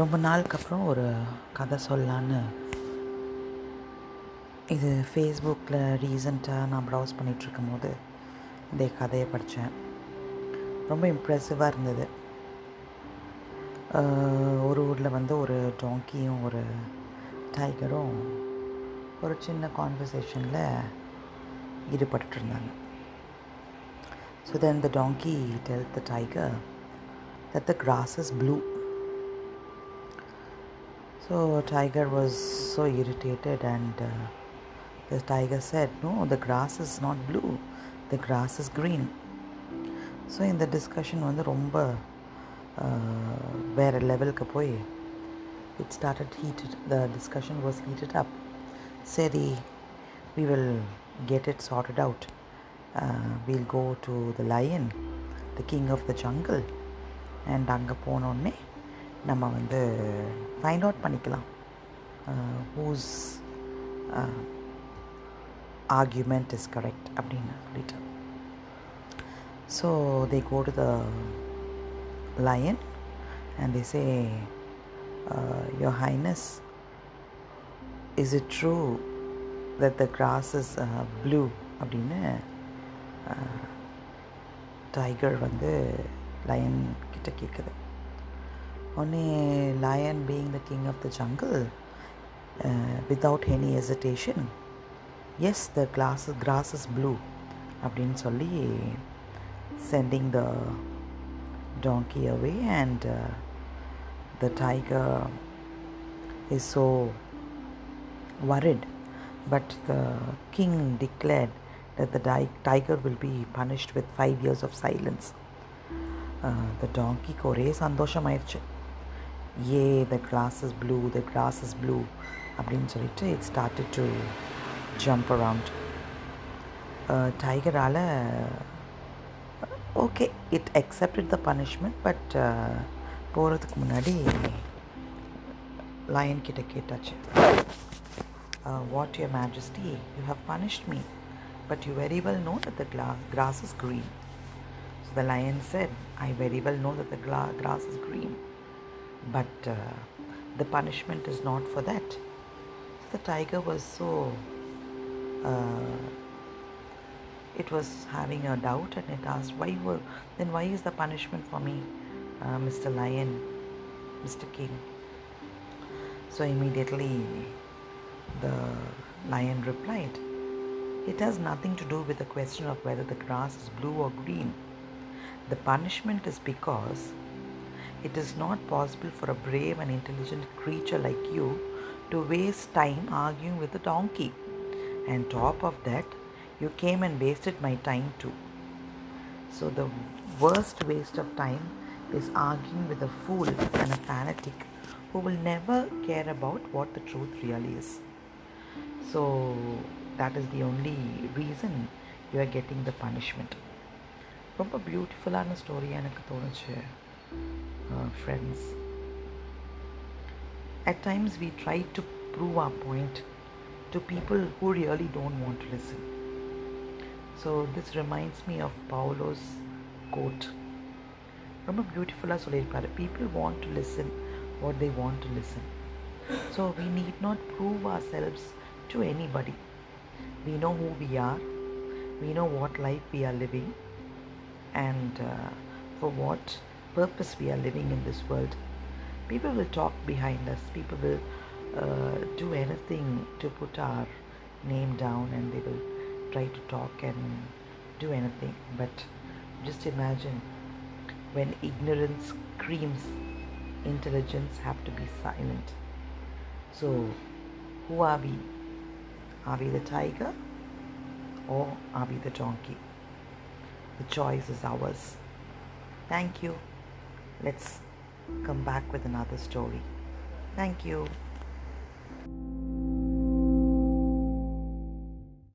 ரொம்ப நாளுக்கு அப்புறம் ஒரு கதை சொல்லலான்னு. இது ஃபேஸ்புக்கில் ரீசண்டாக நான் ப்ரௌஸ் பண்ணிகிட்ருக்கும் போது இந்த கதையை படித்தேன். ரொம்ப இம்ப்ரெசிவாக இருந்தது. ஒரு ஊரில் வந்து ஒரு டாங்கியும் ஒரு டைகரும் ஒரு சின்ன கான்வர்சேஷனில் ஈடுபட்டுட்டு இருந்தாங்க so then the donkey tell the tiger that the grass is blue So tiger was so irritated and uh, the tiger said, "No, the grass is not blue. The grass is green." So இந்த discussion வந்து ரொம்ப uh, வேறு லெவலுக்கு போய் it started heated the discussion was heated up சரி we will get it chartered out we'll go to the lion the king of the jungle and அங்கே போனோடனே நம்ம வந்து ஃபைண்ட் அவுட் பண்ணிக்கலாம். ஹூஸ் ஆர்கியூமெண்ட் இஸ் கரெக்ட் அப்படின்னு சொல்லிட்டு. So they go to the lion and they say your highness is it true that the grass is blue அப்படின்னு tiger வந்து lion கிட்ட கேட்குது ஒன்னே line being the king of the jungle without any hesitation S the class cross is blue அப்படின்னு சொல்லி sending the Tongi away and the tiger is so worried but the king declared that the di- tiger will be punished with five years of silence த டாங்கிக்கு ஒரே சந்தோஷமாயிடுச்சு ஏ the grass is blue the grass is blue அப்படின்னு சொல்லிட்டு it started to jump around டைகரால் okay it accepted the punishment but போகிறதுக்கு முன்னாடி lion கிட்ட கேட்டாச்சு what your majesty you have punished me but you very well know that the கிளா cross is green So the lion said, I very well know that the gra- grass is green, but uh, the punishment is not for that. So the tiger was so. Uh, it was having a doubt and it asked, why were, then why is the punishment for me, uh, Mr. Lion, Mr. King? So immediately the lion replied, It has nothing to do with the question of whether the grass is blue or green. The punishment is because it is not possible for a brave and intelligent creature like you to waste time arguing with a donkey. And top of that, you came and wasted my time too. So the worst waste of time is arguing with a fool and a fanatic who will never care about what the truth really is. So that is the only reason you are getting the punishment. ரொம்ப பியூட்டிஃபுல்லான ஸ்டோரியாக எனக்கு தோணுச்சு friends at times we try to prove R point to people who really don't want to listen so this reminds me of Paulose code ரொம்ப பியூட்டிஃபுல்லாக சொல்லியிருப்பாரு people want to listen what they want to listen so we need not prove R selves to anybody we know who we are we know what life we are living and uh, for what purpose we are living in this world. People will talk behind us, people will uh, do anything to put our name down and they will try to talk and do anything. But just imagine when ignorance screams, intelligence have to be silent. So, who are we? Are we the tiger or are we the donkey? The choice is ours. Thank you. Let's come back with another story. Thank you.